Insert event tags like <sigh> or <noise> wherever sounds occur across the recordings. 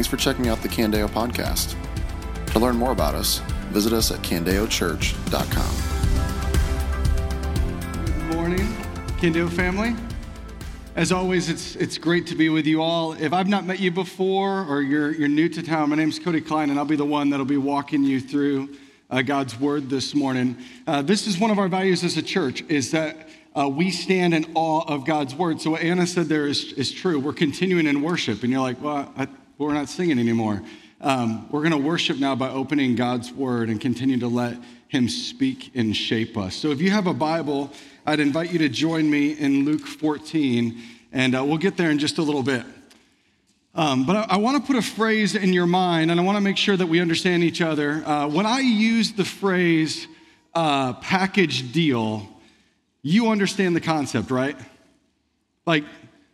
Thanks for checking out the Candeo podcast. To learn more about us, visit us at candeochurch.com. Good morning, Candeo family. As always, it's, it's great to be with you all. If I've not met you before or you're, you're new to town, my name's Cody Klein, and I'll be the one that'll be walking you through uh, God's Word this morning. Uh, this is one of our values as a church, is that uh, we stand in awe of God's Word. So what Anna said there is, is true. We're continuing in worship, and you're like, well, I, we're not singing anymore. Um, we're going to worship now by opening God's Word and continue to let Him speak and shape us. So if you have a Bible, I'd invite you to join me in Luke 14, and uh, we'll get there in just a little bit. Um, but I, I want to put a phrase in your mind, and I want to make sure that we understand each other. Uh, when I use the phrase uh, package deal, you understand the concept, right? Like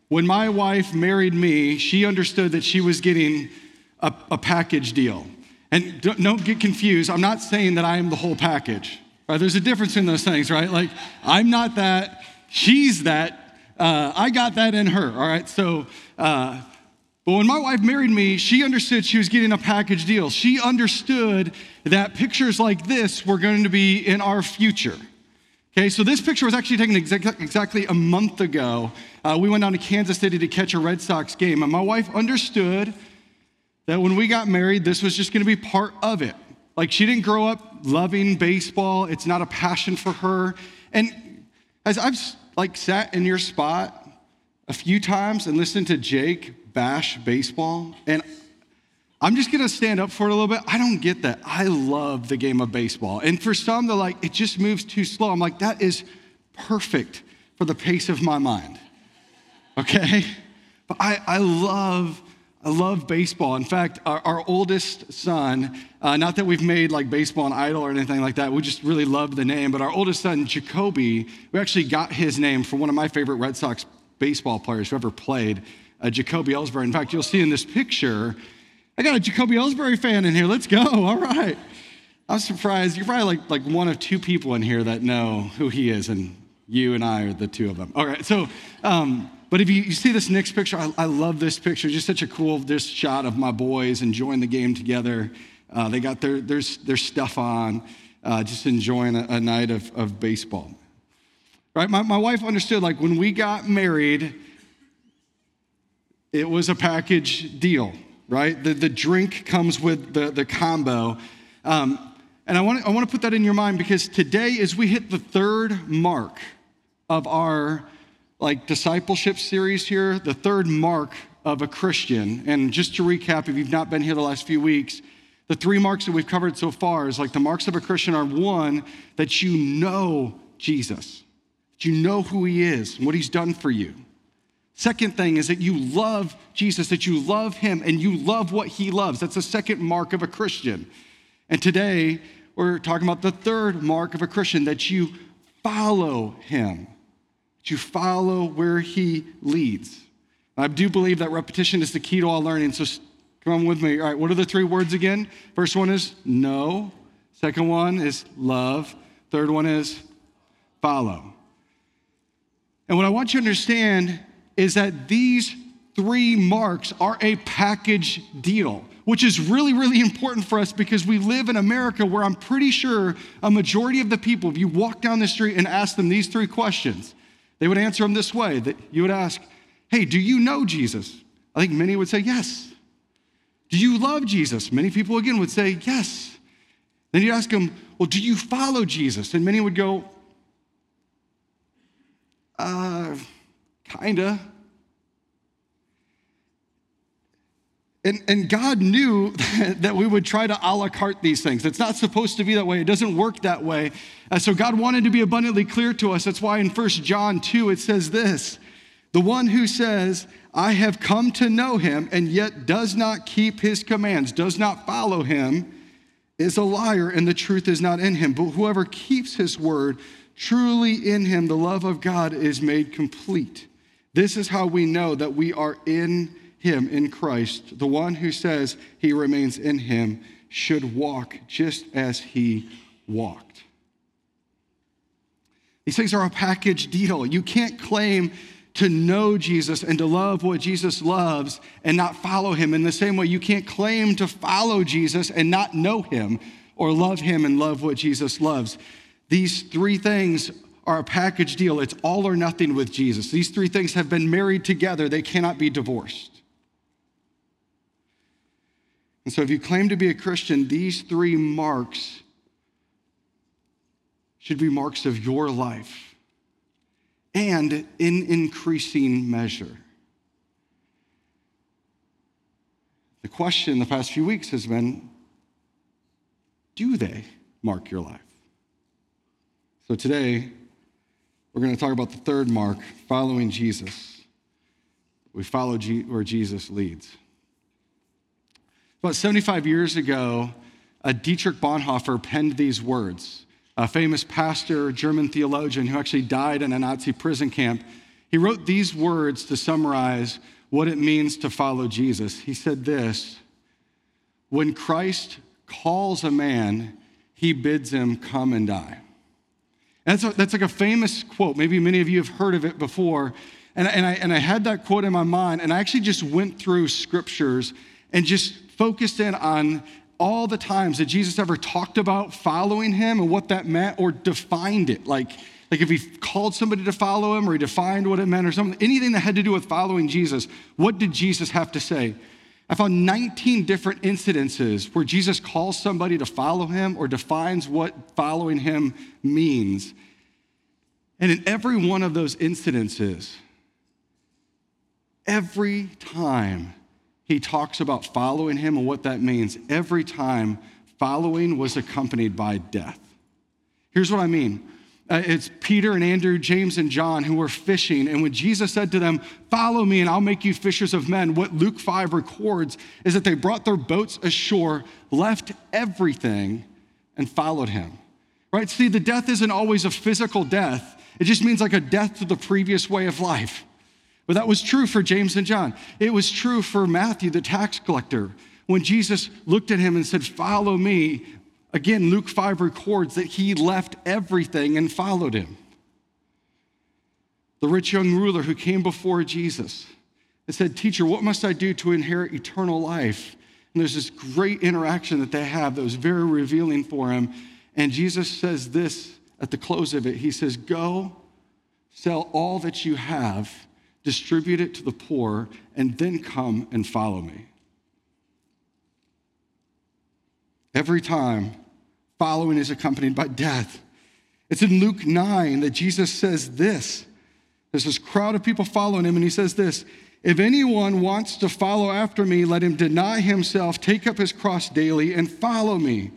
when my wife married me, she understood that she was getting a, a package deal. And don't, don't get confused, I'm not saying that I am the whole package. Right? There's a difference in those things, right? Like, I'm not that, she's that, uh, I got that in her, all right? So, uh, but when my wife married me, she understood she was getting a package deal. She understood that pictures like this were going to be in our future. Okay, so this picture was actually taken exactly a month ago. Uh, we went down to Kansas City to catch a Red Sox game, and my wife understood that when we got married, this was just going to be part of it. Like she didn't grow up loving baseball; it's not a passion for her. And as I've like sat in your spot a few times and listened to Jake bash baseball, and I'm just gonna stand up for it a little bit. I don't get that. I love the game of baseball. And for some, they're like, it just moves too slow. I'm like, that is perfect for the pace of my mind. Okay? But I, I love, I love baseball. In fact, our, our oldest son, uh, not that we've made like baseball an idol or anything like that, we just really love the name, but our oldest son, Jacoby, we actually got his name from one of my favorite Red Sox baseball players who ever played, uh, Jacoby Ellsbury. In fact, you'll see in this picture, I got a Jacoby Ellsbury fan in here. Let's go. <laughs> All right. I'm surprised. You're probably like, like one of two people in here that know who he is, and you and I are the two of them. All right. So, um, but if you, you, see this next picture, I, I, love this picture. Just such a cool this shot of my boys enjoying the game together. Uh, they got their, their, their stuff on, uh, just enjoying a, a night of, of baseball. Right? My, my wife understood like when we got married, it was a package deal right? The, the drink comes with the, the combo. Um, and I want, I want to put that in your mind because today, as we hit the third mark of our like discipleship series here, the third mark of a Christian. And just to recap, if you've not been here the last few weeks, the three marks that we've covered so far is like the marks of a Christian are one, that you know Jesus, that you know who he is and what he's done for you. Second thing is that you love Jesus, that you love him and you love what he loves. That's the second mark of a Christian. And today, we're talking about the third mark of a Christian that you follow him, that you follow where he leads. I do believe that repetition is the key to all learning. So come on with me. All right, what are the three words again? First one is know, second one is love, third one is follow. And what I want you to understand is that these three marks are a package deal, which is really, really important for us because we live in America where I'm pretty sure a majority of the people, if you walk down the street and ask them these three questions, they would answer them this way that you would ask, Hey, do you know Jesus? I think many would say yes. Do you love Jesus? Many people again would say yes. Then you ask them, Well, do you follow Jesus? And many would go, Uh, Kinda. And, and God knew <laughs> that we would try to a la carte these things. It's not supposed to be that way. It doesn't work that way. And so God wanted to be abundantly clear to us. That's why in 1 John 2 it says this The one who says, I have come to know him and yet does not keep his commands, does not follow him, is a liar and the truth is not in him. But whoever keeps his word, truly in him the love of God is made complete. This is how we know that we are in him, in Christ. The one who says he remains in him should walk just as he walked. These things are a package deal. You can't claim to know Jesus and to love what Jesus loves and not follow him. In the same way, you can't claim to follow Jesus and not know him or love him and love what Jesus loves. These three things are a package deal. It's all or nothing with Jesus. These three things have been married together, they cannot be divorced. And so, if you claim to be a Christian, these three marks should be marks of your life and in increasing measure. The question the past few weeks has been do they mark your life? So today, we're going to talk about the third mark following Jesus. We follow G- where Jesus leads. About 75 years ago, a Dietrich Bonhoeffer penned these words. A famous pastor, German theologian who actually died in a Nazi prison camp. He wrote these words to summarize what it means to follow Jesus. He said this When Christ calls a man, he bids him come and die. That's, a, that's like a famous quote. Maybe many of you have heard of it before. And, and, I, and I had that quote in my mind, and I actually just went through scriptures and just focused in on all the times that Jesus ever talked about following him and what that meant or defined it. Like, like if he called somebody to follow him or he defined what it meant or something, anything that had to do with following Jesus, what did Jesus have to say? I found 19 different incidences where Jesus calls somebody to follow him or defines what following him means. And in every one of those incidences, every time he talks about following him and what that means, every time following was accompanied by death. Here's what I mean uh, it's Peter and Andrew, James and John who were fishing. And when Jesus said to them, Follow me and I'll make you fishers of men, what Luke 5 records is that they brought their boats ashore, left everything, and followed him. Right? See, the death isn't always a physical death, it just means like a death to the previous way of life. But that was true for James and John. It was true for Matthew, the tax collector. When Jesus looked at him and said, Follow me, Again, Luke 5 records that he left everything and followed him. The rich young ruler who came before Jesus and said, Teacher, what must I do to inherit eternal life? And there's this great interaction that they have that was very revealing for him. And Jesus says this at the close of it He says, Go, sell all that you have, distribute it to the poor, and then come and follow me. Every time following is accompanied by death. It's in Luke 9 that Jesus says this. There's this crowd of people following him, and he says this If anyone wants to follow after me, let him deny himself, take up his cross daily, and follow me.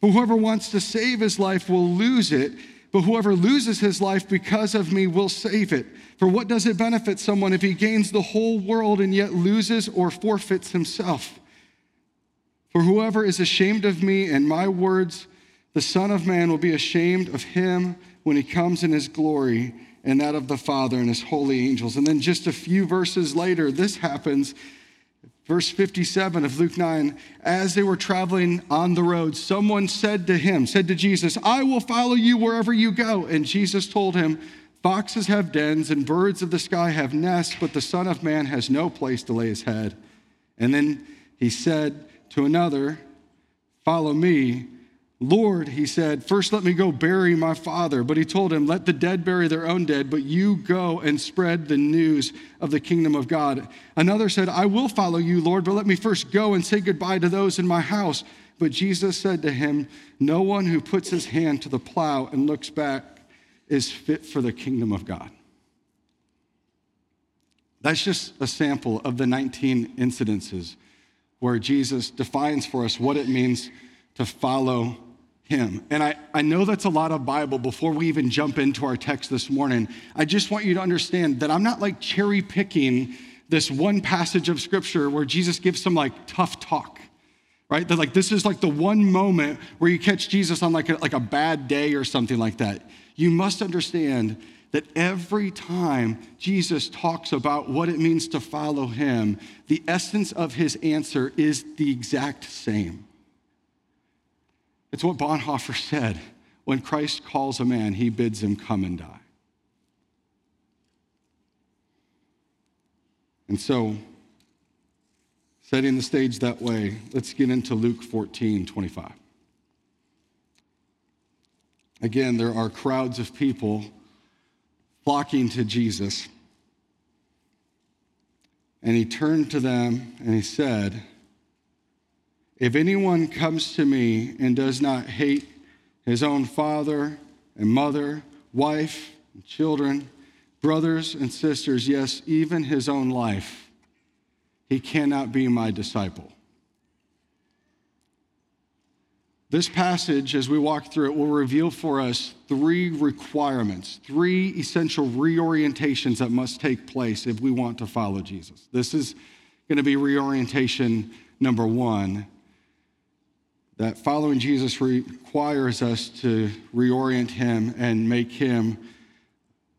For whoever wants to save his life will lose it, but whoever loses his life because of me will save it. For what does it benefit someone if he gains the whole world and yet loses or forfeits himself? For whoever is ashamed of me and my words, the Son of Man will be ashamed of him when he comes in his glory and that of the Father and his holy angels. And then just a few verses later, this happens. Verse 57 of Luke 9, as they were traveling on the road, someone said to him, said to Jesus, I will follow you wherever you go. And Jesus told him, Foxes have dens and birds of the sky have nests, but the Son of Man has no place to lay his head. And then he said to another, Follow me. Lord, he said, first let me go bury my father. But he told him, let the dead bury their own dead, but you go and spread the news of the kingdom of God. Another said, I will follow you, Lord, but let me first go and say goodbye to those in my house. But Jesus said to him, No one who puts his hand to the plow and looks back is fit for the kingdom of God. That's just a sample of the 19 incidences where Jesus defines for us what it means to follow him. And I, I know that's a lot of Bible before we even jump into our text this morning. I just want you to understand that I'm not like cherry picking this one passage of scripture where Jesus gives some like tough talk, right? That like this is like the one moment where you catch Jesus on like a, like a bad day or something like that. You must understand that every time Jesus talks about what it means to follow him, the essence of his answer is the exact same. It's what Bonhoeffer said when Christ calls a man, he bids him come and die. And so, setting the stage that way, let's get into Luke 14 25. Again, there are crowds of people flocking to Jesus. And he turned to them and he said, If anyone comes to me and does not hate his own father and mother, wife and children, brothers and sisters, yes, even his own life, he cannot be my disciple. This passage, as we walk through it, will reveal for us three requirements, three essential reorientations that must take place if we want to follow Jesus. This is going to be reorientation number one that following Jesus requires us to reorient him and make him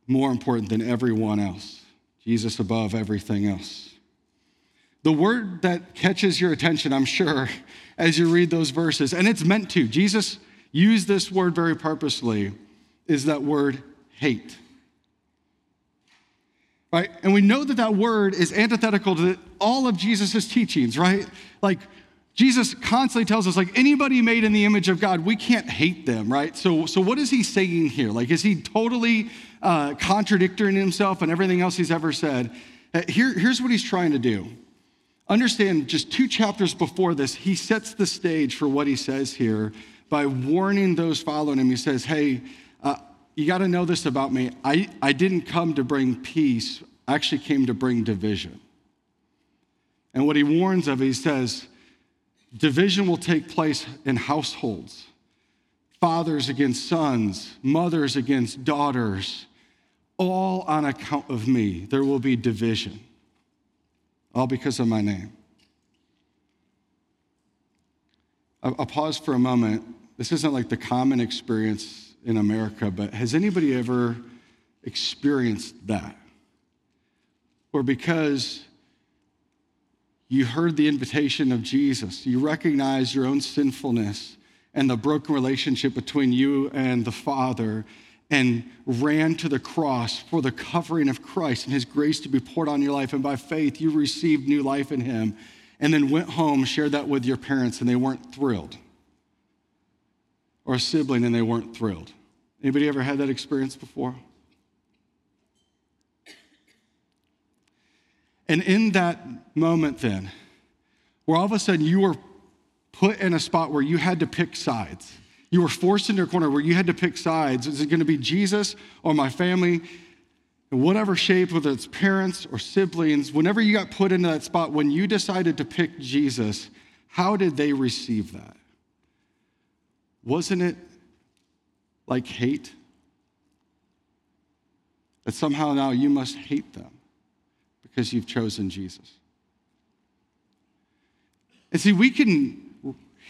more important than everyone else, Jesus above everything else. The word that catches your attention, I'm sure, as you read those verses, and it's meant to. Jesus used this word very purposely, is that word hate. Right? And we know that that word is antithetical to all of Jesus' teachings, right? Like, Jesus constantly tells us, like, anybody made in the image of God, we can't hate them, right? So, so what is he saying here? Like, is he totally uh, contradicting himself and everything else he's ever said? Uh, here, here's what he's trying to do Understand, just two chapters before this, he sets the stage for what he says here by warning those following him. He says, Hey, uh, you got to know this about me. I, I didn't come to bring peace, I actually came to bring division. And what he warns of, he says, division will take place in households fathers against sons, mothers against daughters, all on account of me. There will be division all because of my name. I'll, pause for a moment. This isn't like the common experience in America, but has anybody ever experienced that? Or because you heard the invitation of Jesus, you recognize your own sinfulness and the broken relationship between you and the Father, and ran to the cross for the covering of Christ and his grace to be poured on your life. And by faith, you received new life in him. And then went home, shared that with your parents, and they weren't thrilled. Or a sibling, and they weren't thrilled. Anybody ever had that experience before? And in that moment, then, where all of a sudden you were put in a spot where you had to pick sides you were forced into a corner where you had to pick sides. Is it going to be Jesus or my family? In whatever shape, whether it's parents or siblings, whenever you got put into that spot, when you decided to pick Jesus, how did they receive that? Wasn't it like hate? That somehow now you must hate them because you've chosen Jesus. And see, we can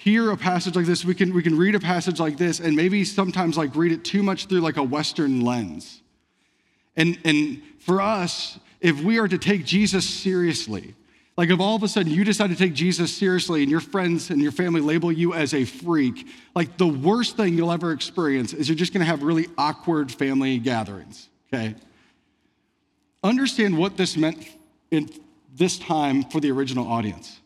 hear a passage like this, we can, we can read a passage like this, and maybe sometimes like read it too much through like a Western lens. And, and for us, if we are to take Jesus seriously, like if all of a sudden you decide to take Jesus seriously and your friends and your family label you as a freak, like the worst thing you'll ever experience is you're just gonna have really awkward family gatherings, okay? Understand what this meant in this time for the original audience.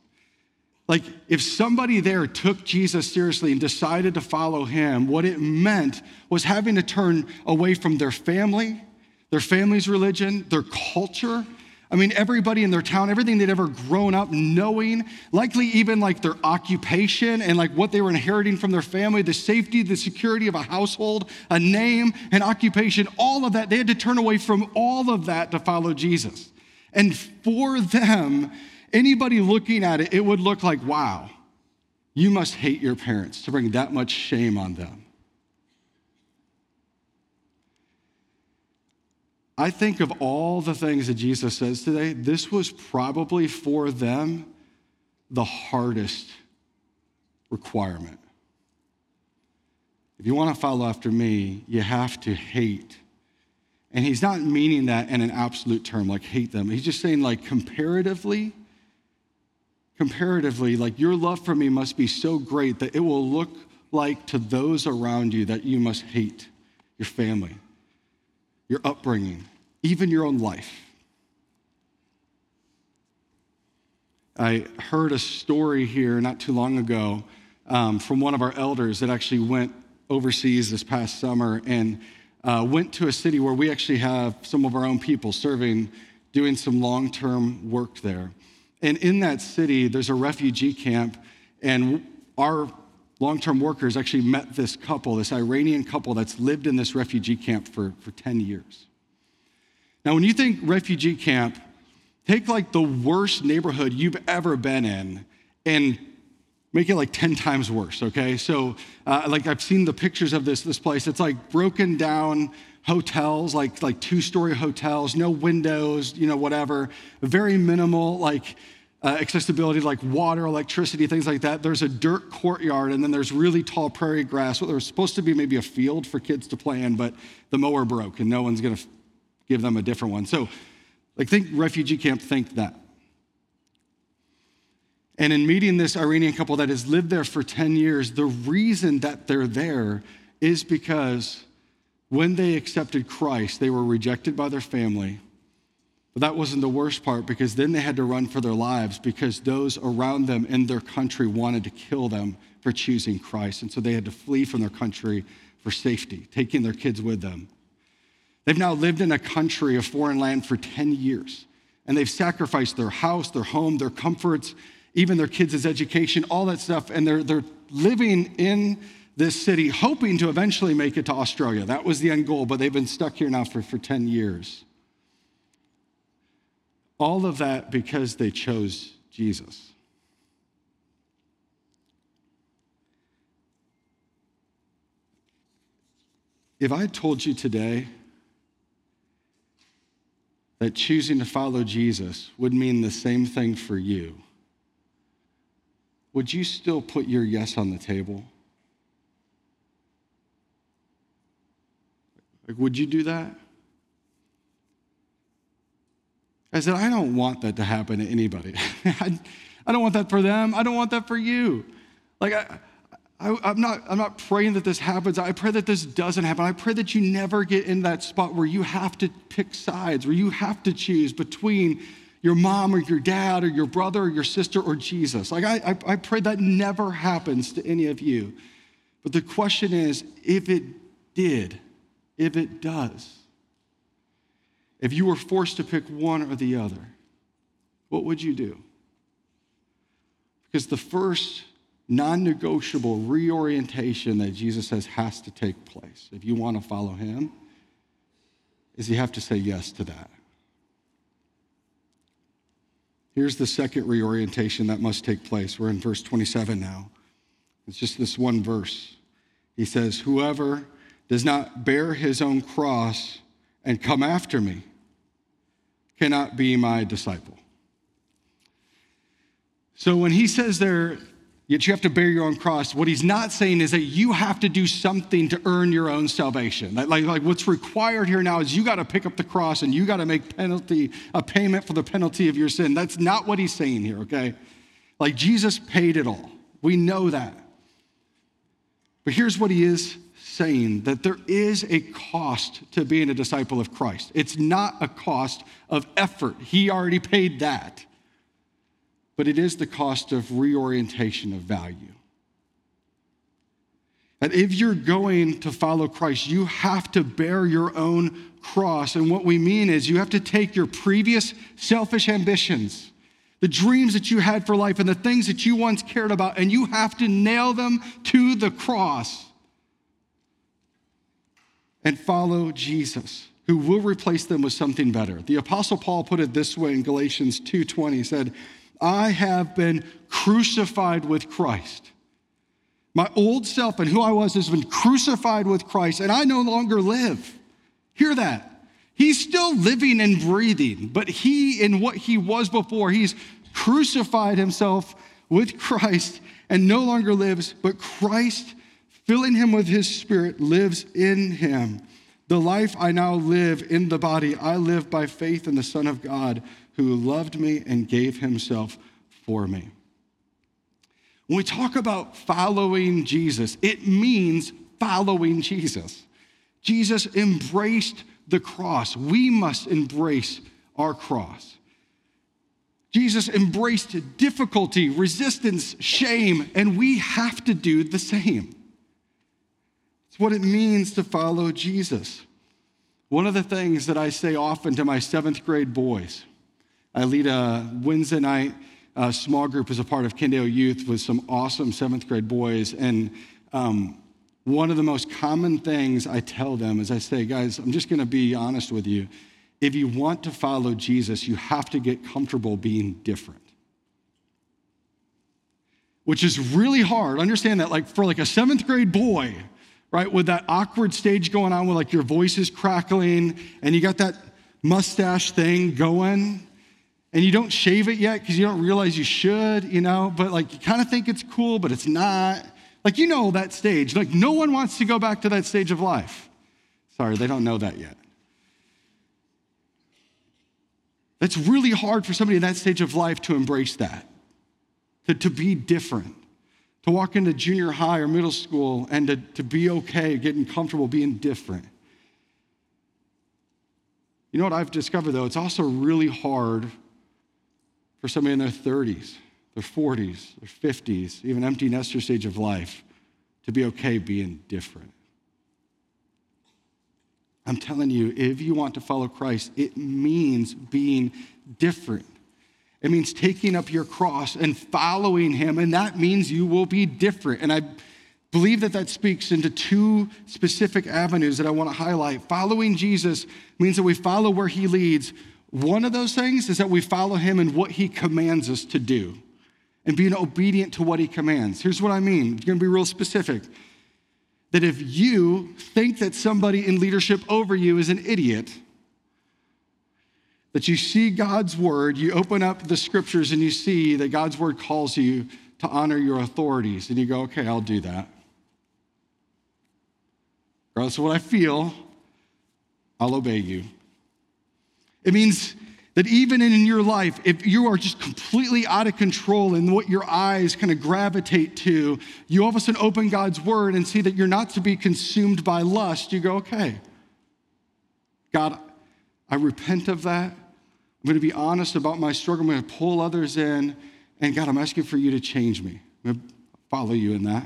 Like, if somebody there took Jesus seriously and decided to follow him, what it meant was having to turn away from their family, their family's religion, their culture. I mean, everybody in their town, everything they'd ever grown up knowing, likely even like their occupation and like what they were inheriting from their family, the safety, the security of a household, a name, an occupation, all of that. They had to turn away from all of that to follow Jesus. And for them, anybody looking at it, it would look like, wow, you must hate your parents to bring that much shame on them. I think of all the things that Jesus says today, this was probably for them the hardest requirement. If you want to follow after me, you have to hate. And he's not meaning that in an absolute term, like hate them. He's just saying, like, comparatively, comparatively, like your love for me must be so great that it will look like to those around you that you must hate your family, your upbringing, even your own life. I heard a story here not too long ago um, from one of our elders that actually went overseas this past summer and uh, went to a city where we actually have some of our own people serving, doing some long term work there. And in that city, there's a refugee camp, and our long term workers actually met this couple, this Iranian couple that's lived in this refugee camp for, for 10 years. Now, when you think refugee camp, take like the worst neighborhood you've ever been in and make it like 10 times worse, okay? So, uh, like, I've seen the pictures of this, this place. It's like broken down hotels, like, like two story hotels, no windows, you know, whatever. Very minimal, like, uh, accessibility like water, electricity, things like that. There's a dirt courtyard, and then there's really tall prairie grass. Well, there was supposed to be maybe a field for kids to play in, but the mower broke, and no one's going to f- give them a different one. So, like, think refugee camp, think that. And in meeting this Iranian couple that has lived there for 10 years, the reason that they're there is because when they accepted Christ, they were rejected by their family. But that wasn't the worst part because then they had to run for their lives because those around them in their country wanted to kill them for choosing Christ. And so they had to flee from their country for safety, taking their kids with them. They've now lived in a country, a foreign land, for 10 years. And they've sacrificed their house, their home, their comforts, even their kids' education, all that stuff. And they're, they're living in this city, hoping to eventually make it to Australia. That was the end goal, but they've been stuck here now for, for 10 years. All of that because they chose Jesus. If I told you today that choosing to follow Jesus would mean the same thing for you, would you still put your yes on the table? Like, would you do that? I said, I don't want that to happen to anybody. <laughs> I, I don't want that for them. I don't want that for you. Like, I, I, am not, I'm not praying that this happens. I pray that this doesn't happen. I pray that you never get in that spot where you have to pick sides, where you have to choose between your mom or your dad or your brother or your sister or Jesus. Like, I, I, I pray that never happens to any of you. But the question is if it did, if it does, if you were forced to pick one or the other, what would you do? Because the first non negotiable reorientation that Jesus says has to take place if you want to follow him is you have to say yes to that. Here's the second reorientation that must take place. We're in verse 27 now. It's just this one verse. He says, Whoever does not bear his own cross and come after me cannot be my disciple. So when he says there, Yet you have to bear your own cross. What he's not saying is that you have to do something to earn your own salvation. Like, like what's required here now is you got to pick up the cross and you got to make penalty a payment for the penalty of your sin. That's not what he's saying here, okay? Like Jesus paid it all. We know that. But here's what he is saying that there is a cost to being a disciple of Christ. It's not a cost of effort. He already paid that but it is the cost of reorientation of value. And if you're going to follow Christ, you have to bear your own cross. And what we mean is you have to take your previous selfish ambitions, the dreams that you had for life, and the things that you once cared about, and you have to nail them to the cross and follow Jesus who will replace them with something better. The apostle Paul put it this way in Galatians 2:20 he said, I have been crucified with Christ. My old self and who I was has been crucified with Christ, and I no longer live. Hear that. He's still living and breathing, but he, in what he was before, he's crucified himself with Christ and no longer lives, but Christ, filling him with his spirit, lives in him. The life I now live in the body, I live by faith in the Son of God who loved me and gave himself for me. When we talk about following Jesus, it means following Jesus. Jesus embraced the cross. We must embrace our cross. Jesus embraced difficulty, resistance, shame, and we have to do the same. It's what it means to follow Jesus. One of the things that I say often to my seventh grade boys, I lead a Wednesday night uh, small group as a part of Candeo Youth with some awesome seventh grade boys. And um, one of the most common things I tell them is I say, guys, I'm just going to be honest with you. If you want to follow Jesus, you have to get comfortable being different. Which is really hard. Understand that, like, for like a seventh grade boy, right, with that awkward stage going on where like your voice is crackling and you got that mustache thing going, and you don't shave it yet because you don't realize you should, you know, but like you kind of think it's cool, but it's not. Like, you know that stage. Like, no one wants to go back to that stage of life. Sorry, they don't know that yet. That's really hard for somebody in that stage of life to embrace that, to, to be different, to walk into junior high or middle school and to, to be okay, getting comfortable being different. You know what I've discovered though? It's also really hard for somebody in their 30s, their 40s, their 50s, even empty nester stage of life, to be okay being different. I'm telling you, if you want to follow Christ, it means being different. It means taking up your cross and following him, and that means you will be different. And I believe that that speaks into two specific avenues that I want to highlight. Following Jesus means that we follow where he leads, one of those things is that we follow him in what he commands us to do and being obedient to what he commands. Here's what I mean. I'm going to be real specific. That if you think that somebody in leadership over you is an idiot, that you see God's word, you open up the scriptures and you see that God's word calls you to honor your authorities, and you go, okay, I'll do that. Regardless of what I feel, I'll obey you. It means that even in your life, if you are just completely out of control in what your eyes kind of gravitate to, you all of a sudden open God's word and see that you're not to be consumed by lust. You go, okay, God, I repent of that. I'm going to be honest about my struggle. I'm going to pull others in. And God, I'm asking for you to change me. I'm going to follow you in that.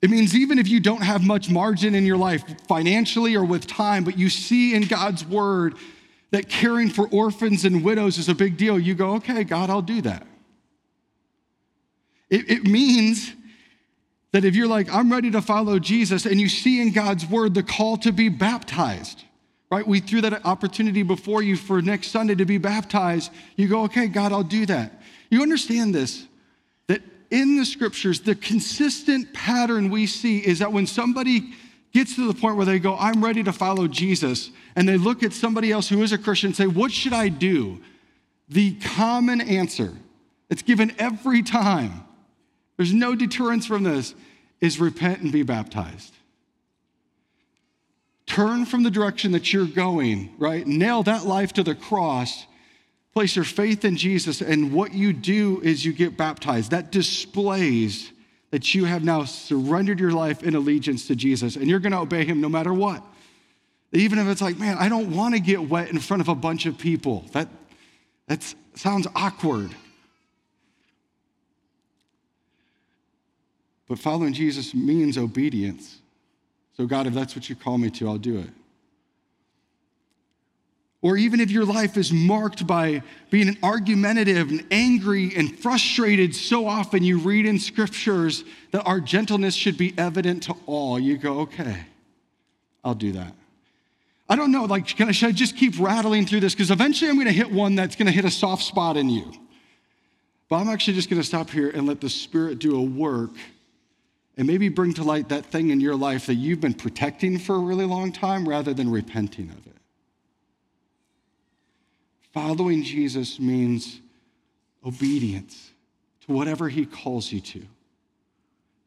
It means even if you don't have much margin in your life, financially or with time, but you see in God's word that caring for orphans and widows is a big deal, you go, okay, God, I'll do that. It, it means that if you're like, I'm ready to follow Jesus, and you see in God's word the call to be baptized, right? We threw that opportunity before you for next Sunday to be baptized. You go, okay, God, I'll do that. You understand this? That in the scriptures, the consistent pattern we see is that when somebody gets to the point where they go, I'm ready to follow Jesus, and they look at somebody else who is a Christian and say, What should I do? The common answer that's given every time, there's no deterrence from this, is repent and be baptized. Turn from the direction that you're going, right? Nail that life to the cross place your faith in Jesus, and what you do is you get baptized. That displays that you have now surrendered your life in allegiance to Jesus, and you're going to obey him no matter what. Even if it's like, man, I don't want to get wet in front of a bunch of people. That, that sounds awkward. But following Jesus means obedience. So, God, if that's what you call me to, I'll do it. Or even if your life is marked by being argumentative and angry and frustrated, so often you read in scriptures that our gentleness should be evident to all. You go, okay, I'll do that. I don't know, like, I, should I just keep rattling through this? Because eventually I'm going to hit one that's going to hit a soft spot in you. But I'm actually just going to stop here and let the Spirit do a work and maybe bring to light that thing in your life that you've been protecting for a really long time rather than repenting of it. Following Jesus means obedience to whatever he calls you to.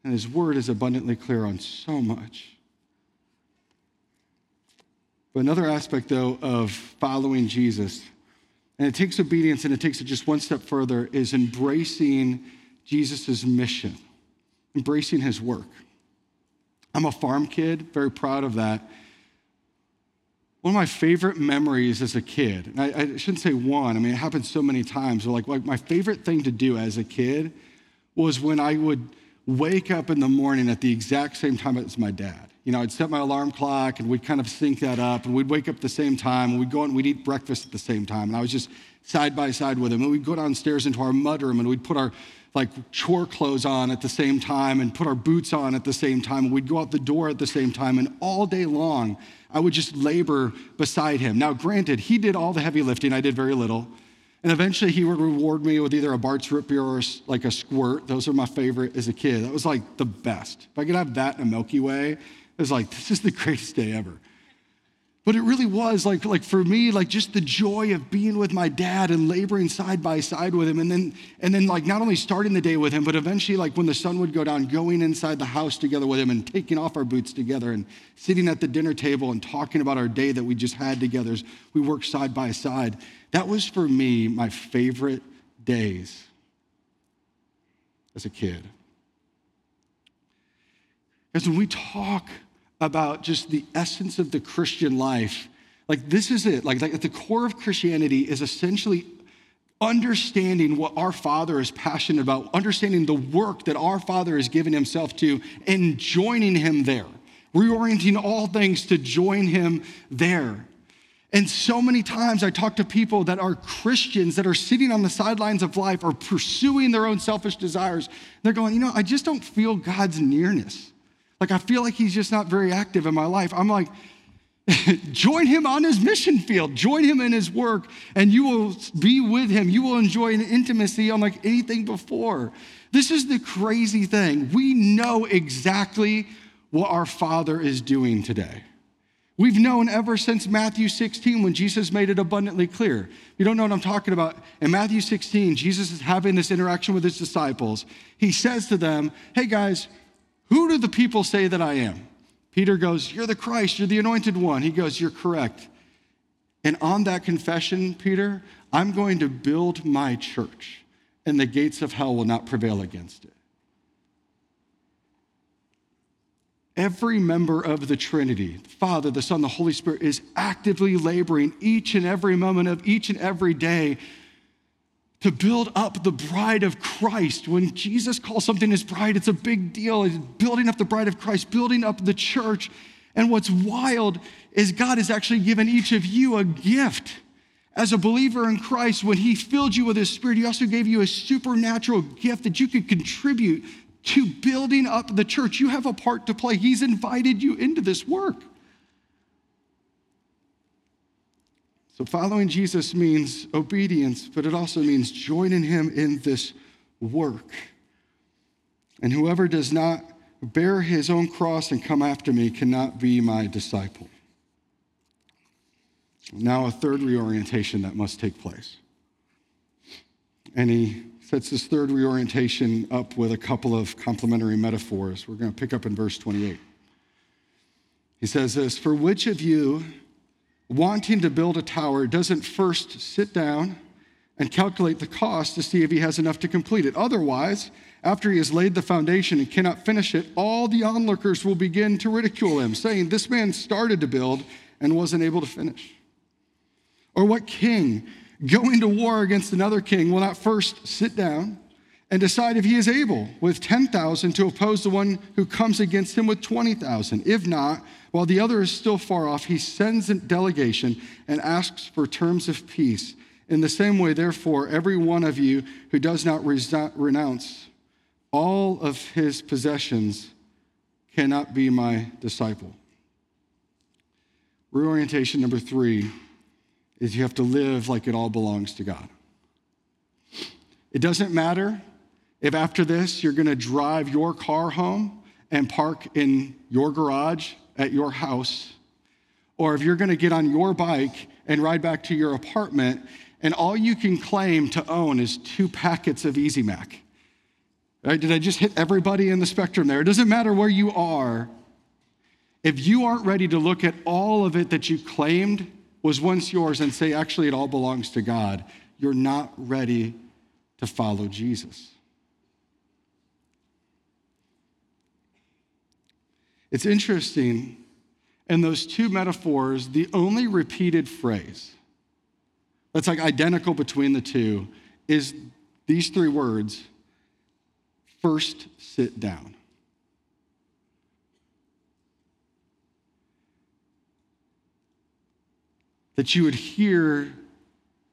And his word is abundantly clear on so much. But another aspect, though, of following Jesus, and it takes obedience and it takes it just one step further, is embracing Jesus' mission, embracing his work. I'm a farm kid, very proud of that. one of my favorite memories as a kid, and I, I, shouldn't say one, I mean, it happened so many times, but like, like my favorite thing to do as a kid was when I would wake up in the morning at the exact same time as my dad. You know, I'd set my alarm clock and we'd kind of sync that up and we'd wake up the same time and we'd go and we'd eat breakfast at the same time. And I was just side by side with him. And we'd go downstairs into our mudroom and we'd put our like chore clothes on at the same time and put our boots on at the same time. And we'd go out the door at the same time. And all day long, I would just labor beside him. Now, granted, he did all the heavy lifting, I did very little. And eventually he would reward me with either a Barq's root beer or like a squirt. Those are my favorite as a kid. That was like the best. If I could have that in a Milky Way, it was like, this is the <laughs> greatest day ever. But it really was like, like for me, like just the joy of being with my dad and laboring side by side with him. And then, and then like not only starting the day with him, but eventually like when the sun would go down, going inside the house together with him and taking off our boots together and sitting at the dinner table and talking about our day that we just had together as we worked side by side. That was for me my favorite days as a kid. Because when we talk about just the essence of the Christian life. Like, this is it. Like, like, at the core of Christianity is essentially understanding what our Father is passionate about, understanding the work that our Father has given Himself to, and joining Him there, reorienting all things to join Him there. And so many times I talk to people that are Christians that are sitting on the sidelines of life or pursuing their own selfish desires. They're going, you know, I just don't feel God's nearness. Like, I feel like he's just not very active in my life. I'm like, <laughs> join him on his mission field, join him in his work, and you will be with him. You will enjoy an intimacy unlike anything before. This is the crazy thing. We know exactly what our Father is doing today. We've known ever since Matthew 16 when Jesus made it abundantly clear. You don't know what I'm talking about. In Matthew 16, Jesus is having this interaction with his disciples. He says to them, Hey guys, who do the people say that I am? Peter goes, You're the Christ, you're the anointed one. He goes, You're correct. And on that confession, Peter, I'm going to build my church, and the gates of hell will not prevail against it. Every member of the Trinity, the Father, the Son, the Holy Spirit, is actively laboring each and every moment of each and every day to build up the bride of Christ. When Jesus calls something his bride, it's a big deal. Building up the bride of Christ, building up the church. And what's wild is God has actually given each of you a gift. As a believer in Christ, when he filled you with his spirit, he also gave you a supernatural gift that you could contribute to building up the church. You have a part to play. He's invited you into this work. So, following Jesus means obedience, but it also means joining him in this work. And whoever does not bear his own cross and come after me cannot be my disciple. Now, a third reorientation that must take place. And he sets this third reorientation up with a couple of complementary metaphors. We're going to pick up in verse 28. He says this For which of you, wanting to build a tower doesn't first sit down and calculate the cost to see if he has enough to complete it. Otherwise, after he has laid the foundation and cannot finish it, all the onlookers will begin to ridicule him, saying, This man started to build and wasn't able to finish. Or what king going to war against another king will not first sit down and decide if he is able with 10,000 to oppose the one who comes against him with 20,000. If not, while the other is still far off, he sends a delegation and asks for terms of peace. In the same way, therefore, every one of you who does not renounce all of his possessions cannot be my disciple. Reorientation number three is you have to live like it all belongs to God. It doesn't matter if after this you're going to drive your car home and park in your garage at your house, or if you're going to get on your bike and ride back to your apartment, and all you can claim to own is two packets of Easy Mac. Right? Did I just hit everybody in the spectrum there? It doesn't matter where you are. If you aren't ready to look at all of it that you claimed was once yours and say, actually, it all belongs to God, you're not ready to follow Jesus. It's interesting. in those two metaphors, the only repeated phrase that's like identical between the two is these three words first sit down. That you would hear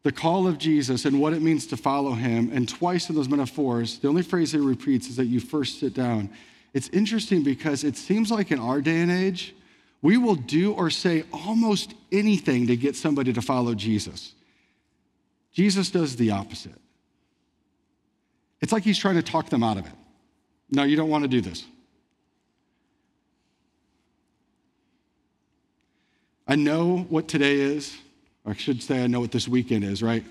the call of Jesus and what it means to follow him. And twice in those metaphors, the only phrase he repeats is that you first sit down. It's interesting because it seems like in our day and age, we will do or say almost anything to get somebody to follow Jesus. Jesus does the opposite. It's like he's trying to talk them out of it. No, you don't want to do this. I know what today is. I should say, I know what this weekend is, right?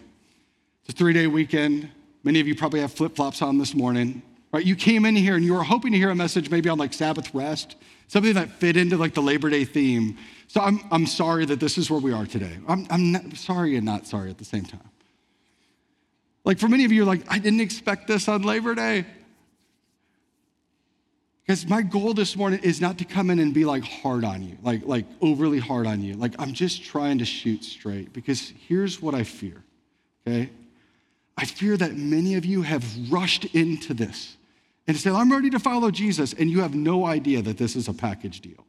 It's a three day weekend. Many of you probably have flip flops on this morning, right? You came in here and you were hoping to hear a message maybe on like Sabbath rest, something that fit into like the Labor Day theme. So I'm, I'm sorry that this is where we are today. I'm, I'm not, sorry and not sorry at the same time. Like for many of you, like, I didn't expect this on Labor Day. Because my goal this morning is not to come in and be like hard on you, like, like overly hard on you. Like, I'm just trying to shoot straight because here's what I fear, okay? I fear that many of you have rushed into this and say, I'm ready to follow Jesus, and you have no idea that this is a package deal.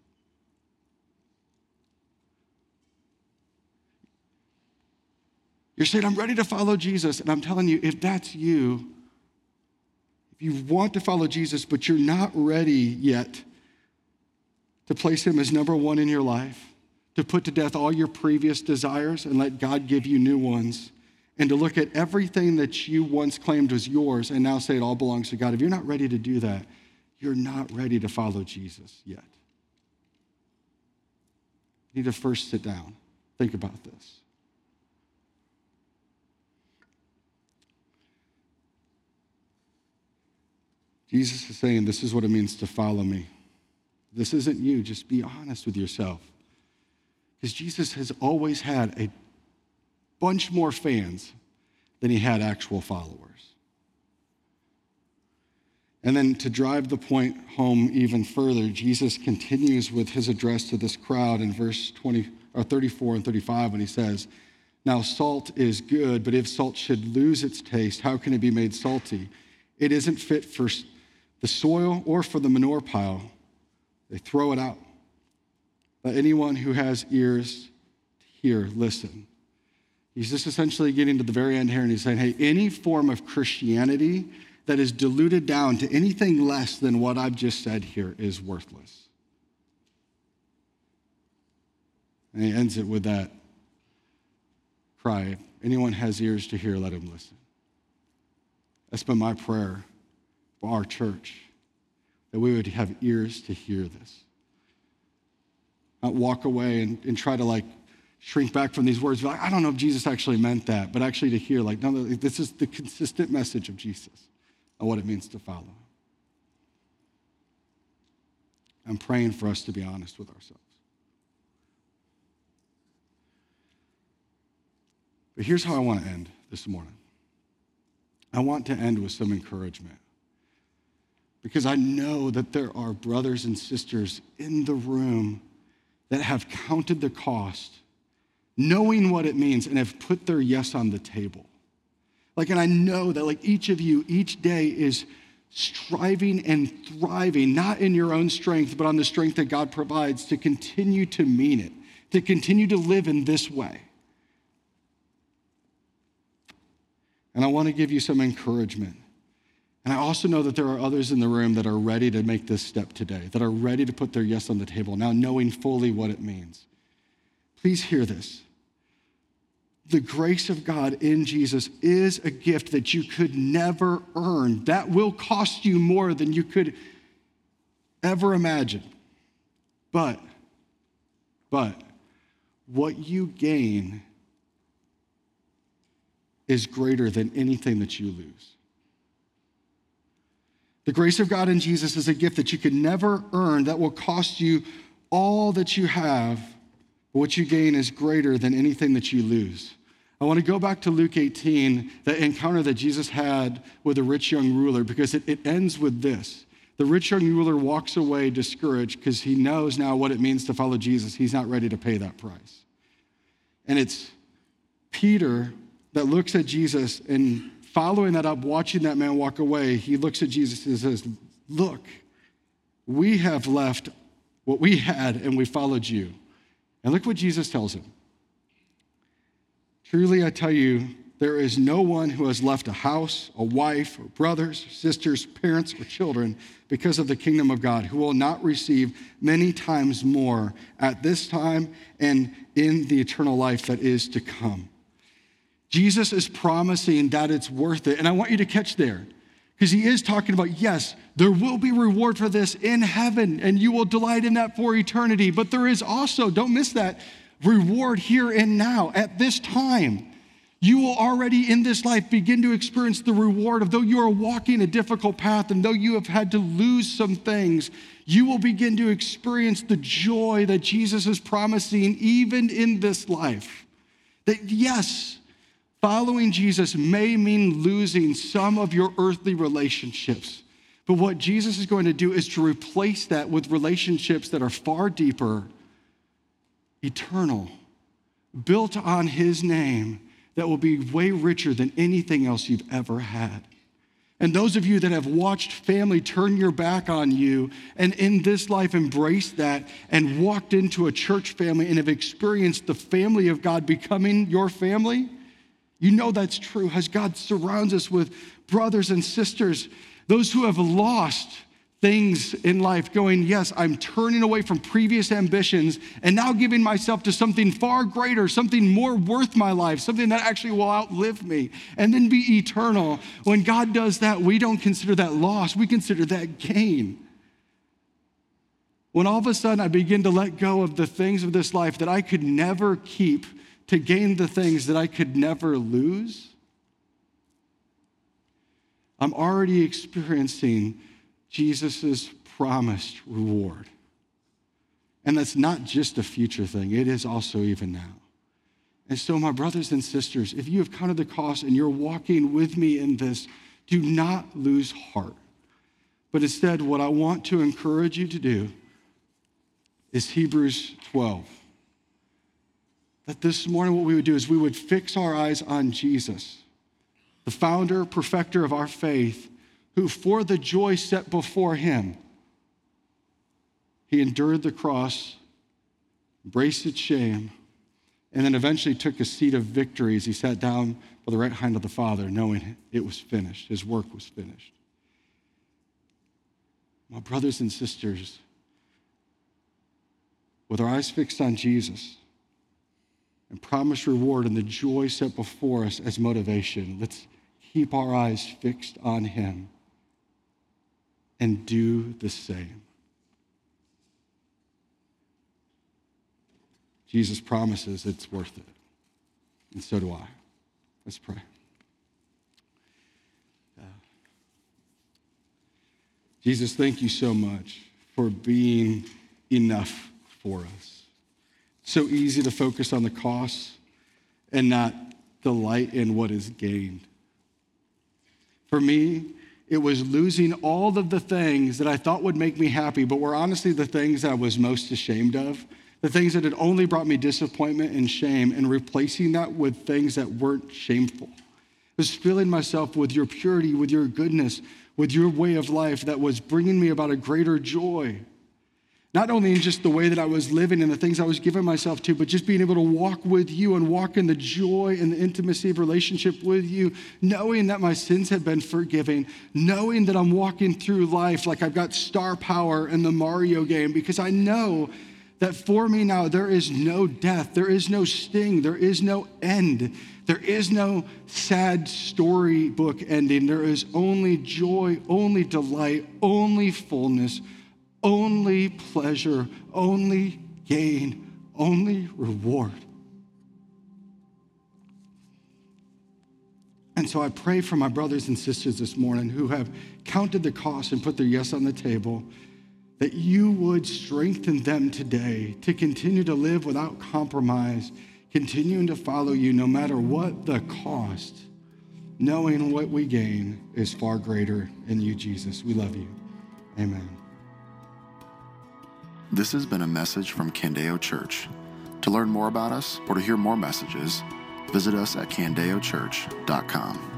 You're saying, I'm ready to follow Jesus, and I'm telling you, if that's you, if you want to follow Jesus, but you're not ready yet to place him as number one in your life, to put to death all your previous desires and let God give you new ones, and to look at everything that you once claimed was yours and now say it all belongs to God. If you're not ready to do that, you're not ready to follow Jesus yet. You need to first sit down, think about this. Jesus is saying, This is what it means to follow me. This isn't you. Just be honest with yourself. Because Jesus has always had a bunch more fans than he had actual followers. And then to drive the point home even further, Jesus continues with his address to this crowd in verse 20 or 34 and 35 when he says, Now salt is good, but if salt should lose its taste, how can it be made salty? It isn't fit for the soil or for the manure pile. They throw it out. Let anyone who has ears to hear listen. He's just essentially getting to the very end here and he's saying, hey, any form of Christianity that is diluted down to anything less than what I've just said here is worthless. And he ends it with that cry anyone has ears to hear, let him listen. That's been my prayer for our church, that we would have ears to hear this. Not walk away and, and try to like shrink back from these words. be Like, I don't know if Jesus actually meant that, but actually to hear, like, no, this is the consistent message of Jesus and what it means to follow. I'm praying for us to be honest with ourselves. But here's how I want to end this morning I want to end with some encouragement because I know that there are brothers and sisters in the room that have counted the cost, knowing what it means, and have put their yes on the table. Like, and I know that, like, each of you, each day is striving and thriving, not in your own strength, but on the strength that God provides to continue to mean it, to continue to live in this way. And I want to give you some encouragement. And I also know that there are others in the room that are ready to make this step today, that are ready to put their yes on the table, now knowing fully what it means. Please hear this. The grace of God in Jesus is a gift that you could never earn. That will cost you more than you could ever imagine. But, but, what you gain is greater than anything that you lose. The grace of God in Jesus is a gift that you could never earn, that will cost you all that you have. But what you gain is greater than anything that you lose. I want to go back to Luke 18, the encounter that Jesus had with the rich young ruler, because it, it ends with this. The rich young ruler walks away discouraged because he knows now what it means to follow Jesus. He's not ready to pay that price. And it's Peter that looks at Jesus and following that up, watching that man walk away, he looks at Jesus and says, Look, we have left what we had and we followed you. And look what Jesus tells him. Truly, I tell you, there is no one who has left a house, a wife, or brothers, sisters, parents, or children because of the kingdom of God who will not receive many times more at this time and in the eternal life that is to come. Jesus is promising that it's worth it. And I want you to catch there because he is talking about, yes, there will be reward for this in heaven and you will delight in that for eternity. But there is also, don't miss that, reward here and now at this time. You will already in this life begin to experience the reward of though you are walking a difficult path and though you have had to lose some things, you will begin to experience the joy that Jesus is promising even in this life. That yes, Following Jesus may mean losing some of your earthly relationships. But what Jesus is going to do is to replace that with relationships that are far deeper, eternal, built on his name, that will be way richer than anything else you've ever had. And those of you that have watched family turn your back on you and in this life embraced that and walked into a church family and have experienced the family of God becoming your family, you know that's true as God surrounds us with brothers and sisters, those who have lost things in life, going, Yes, I'm turning away from previous ambitions and now giving myself to something far greater, something more worth my life, something that actually will outlive me and then be eternal. When God does that, we don't consider that loss, we consider that gain. When all of a sudden I begin to let go of the things of this life that I could never keep to gain the things that I could never lose, I'm already experiencing Jesus' promised reward. And that's not just a future thing, it is also even now. And so, my brothers and sisters, if you have counted the cost and you're walking with me in this, do not lose heart. But instead, what I want to encourage you to do is Hebrews 12 that this morning what we would do is we would fix our eyes on Jesus, the founder, perfecter of our faith, who for the joy set before him, he endured the cross, embraced its shame, and then eventually took a seat of victory as he sat down by the right hand of the Father, knowing it was finished, his work was finished. My brothers and sisters, with our eyes fixed on Jesus, and promised reward and the joy set before us as motivation. Let's keep our eyes fixed on Him and do the same. Jesus promises it's worth it. And so do I. Let's pray. Jesus, thank you so much for being enough for us so easy to focus on the costs and not delight in what is gained. For me, it was losing all of the things that I thought would make me happy, but were honestly the things that I was most ashamed of, the things that had only brought me disappointment and shame, and replacing that with things that weren't shameful. It was filling myself with your purity, with your goodness, with your way of life that was bringing me about a greater joy. Not only in just the way that I was living and the things I was giving myself to, but just being able to walk with you and walk in the joy and the intimacy of relationship with you, knowing that my sins have been forgiven, knowing that I'm walking through life like I've got star power in the Mario game, because I know that for me now there is no death, there is no sting, there is no end, there is no sad storybook ending. There is only joy, only delight, only fullness only pleasure, only gain, only reward. And so I pray for my brothers and sisters this morning who have counted the cost and put their yes on the table that you would strengthen them today to continue to live without compromise, continuing to follow you no matter what the cost, knowing what we gain is far greater in you, Jesus. We love you. Amen. This has been a message from Candeo Church. To learn more about us or to hear more messages, visit us at candeochurch.com.